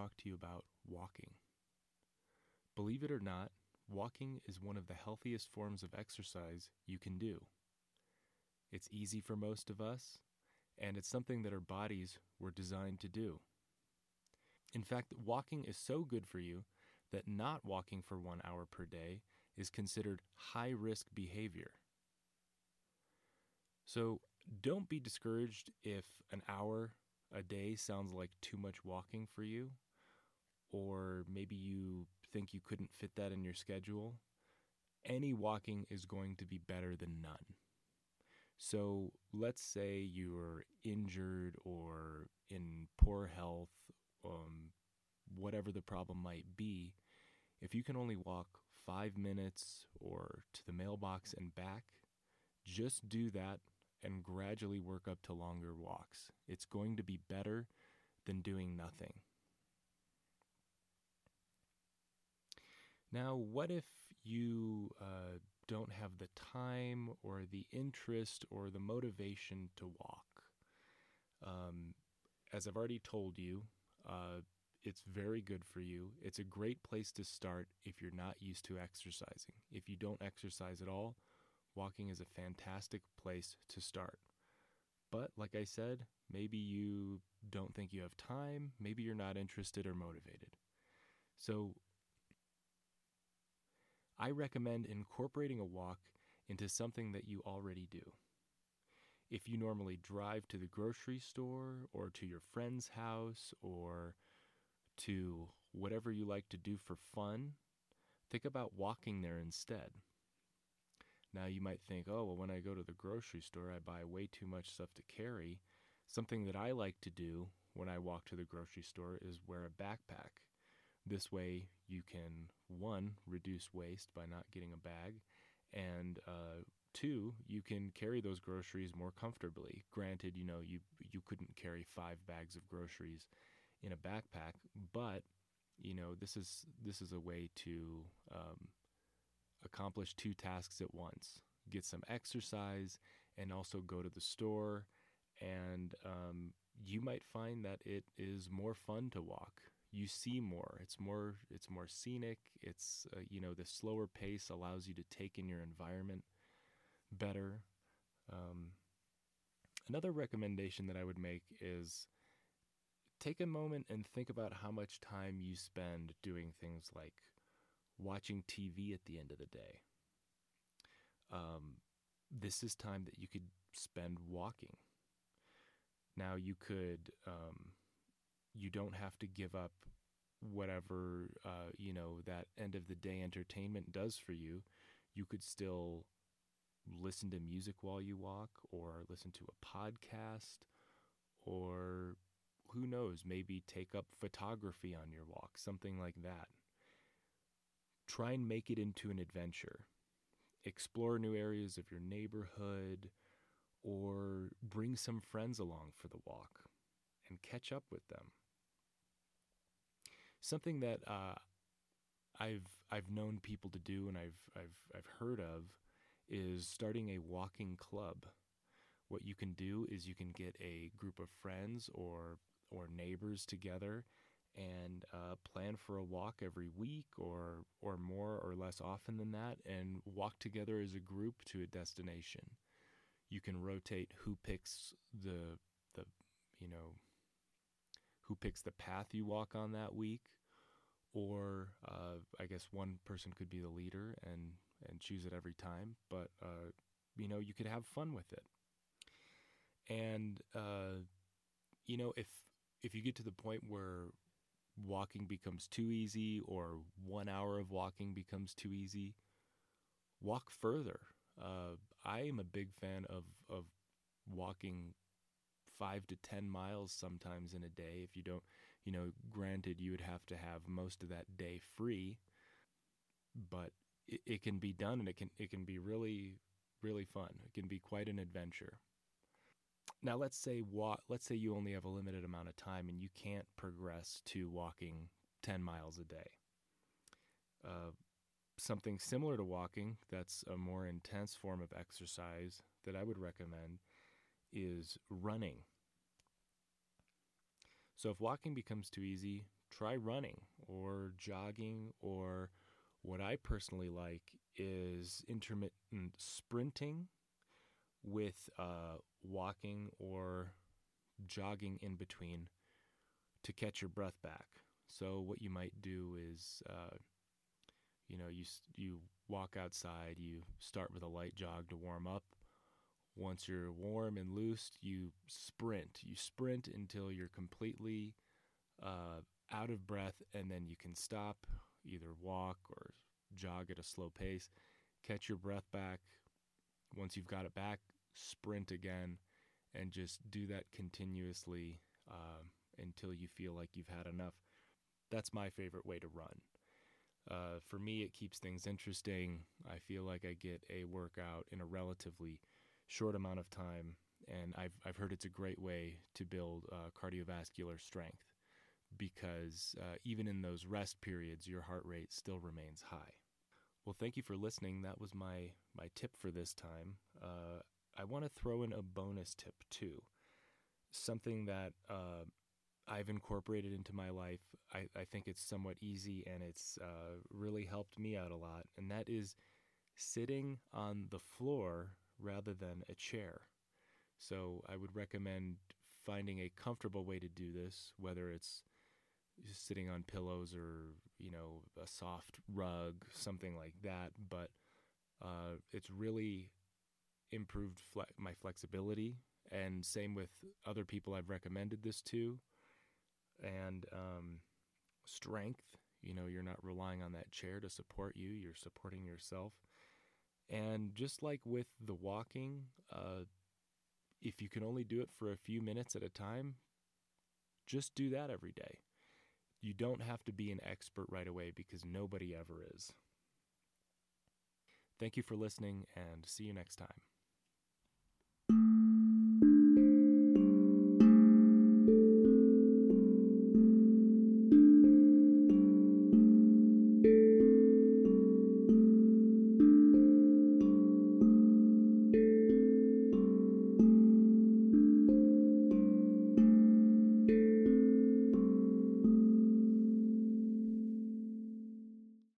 talk to you about walking. Believe it or not, walking is one of the healthiest forms of exercise you can do. It's easy for most of us, and it's something that our bodies were designed to do. In fact, walking is so good for you that not walking for one hour per day is considered high risk behavior. So don't be discouraged if an hour a day sounds like too much walking for you, or maybe you think you couldn't fit that in your schedule. Any walking is going to be better than none. So let's say you're injured or in poor health, um, whatever the problem might be. If you can only walk five minutes or to the mailbox and back, just do that and gradually work up to longer walks. It's going to be better than doing nothing. Now, what if you uh, don't have the time or the interest or the motivation to walk? Um, as I've already told you, uh, it's very good for you. It's a great place to start if you're not used to exercising. If you don't exercise at all, walking is a fantastic place to start. But like I said, maybe you don't think you have time, maybe you're not interested or motivated. So I recommend incorporating a walk into something that you already do. If you normally drive to the grocery store or to your friend's house or to whatever you like to do for fun, think about walking there instead. Now you might think, oh, well, when I go to the grocery store, I buy way too much stuff to carry. Something that I like to do when I walk to the grocery store is wear a backpack. This way, you can, one, reduce waste by not getting a bag, and uh, two, you can carry those groceries more comfortably. Granted, you know, you, you couldn't carry five bags of groceries in a backpack, but you know this is this is a way to um, accomplish two tasks at once: get some exercise and also go to the store. And um, you might find that it is more fun to walk. You see more. It's more. It's more scenic. It's uh, you know the slower pace allows you to take in your environment better. Um, another recommendation that I would make is take a moment and think about how much time you spend doing things like watching TV at the end of the day. Um, this is time that you could spend walking. Now, you could, um, you don't have to give up whatever, uh, you know, that end of the day entertainment does for you. You could still listen to music while you walk, or listen to a podcast, or who knows, maybe take up photography on your walk, something like that. Try and make it into an adventure. Explore new areas of your neighborhood or bring some friends along for the walk and catch up with them. Something that uh, I've I've known people to do and I've I've I've heard of is starting a walking club. What you can do is you can get a group of friends or or neighbors together and uh, plan for a walk every week or or more or less often than that and walk together as a group to a destination you can rotate who picks the the you know who picks the path you walk on that week or uh, I guess one person could be the leader and and choose it every time but uh, you know you could have fun with it and uh, you know if if you get to the point where walking becomes too easy or one hour of walking becomes too easy, walk further. Uh, I am a big fan of, of walking five to 10 miles sometimes in a day. If you don't, you know, granted, you would have to have most of that day free, but it, it can be done and it can, it can be really, really fun. It can be quite an adventure. Now let's say walk, let's say you only have a limited amount of time and you can't progress to walking 10 miles a day. Uh, something similar to walking that's a more intense form of exercise that I would recommend is running. So if walking becomes too easy, try running or jogging, or what I personally like is intermittent sprinting with uh, walking or jogging in between to catch your breath back. So what you might do is, uh, you know, you you walk outside, you start with a light jog to warm up. Once you're warm and loose, you sprint. You sprint until you're completely uh, out of breath, and then you can stop, either walk or jog at a slow pace, catch your breath back. Once you've got it back, sprint again, and just do that continuously uh, until you feel like you've had enough. That's my favorite way to run. Uh, for me, it keeps things interesting. I feel like I get a workout in a relatively short amount of time, and I've I've heard it's a great way to build uh, cardiovascular strength because uh, even in those rest periods, your heart rate still remains high. Well, thank you for listening. That was my my tip for this time. Uh, I want to throw in a bonus tip too, something that uh, I've incorporated into my life. I, I, think it's somewhat easy and it's uh, really helped me out a lot, and that is sitting on the floor rather than a chair. So I would recommend finding a comfortable way to do this, whether it's sitting on pillows or you know a soft rug, something like that. But uh, it's really improved fle- my flexibility, and same with other people I've recommended this to, and um, strength. You know, you're not relying on that chair to support you; you're supporting yourself. And just like with the walking, uh, if you can only do it for a few minutes at a time, just do that every day you don't have to be an expert right away because nobody ever is. Thank you for listening and see you next time.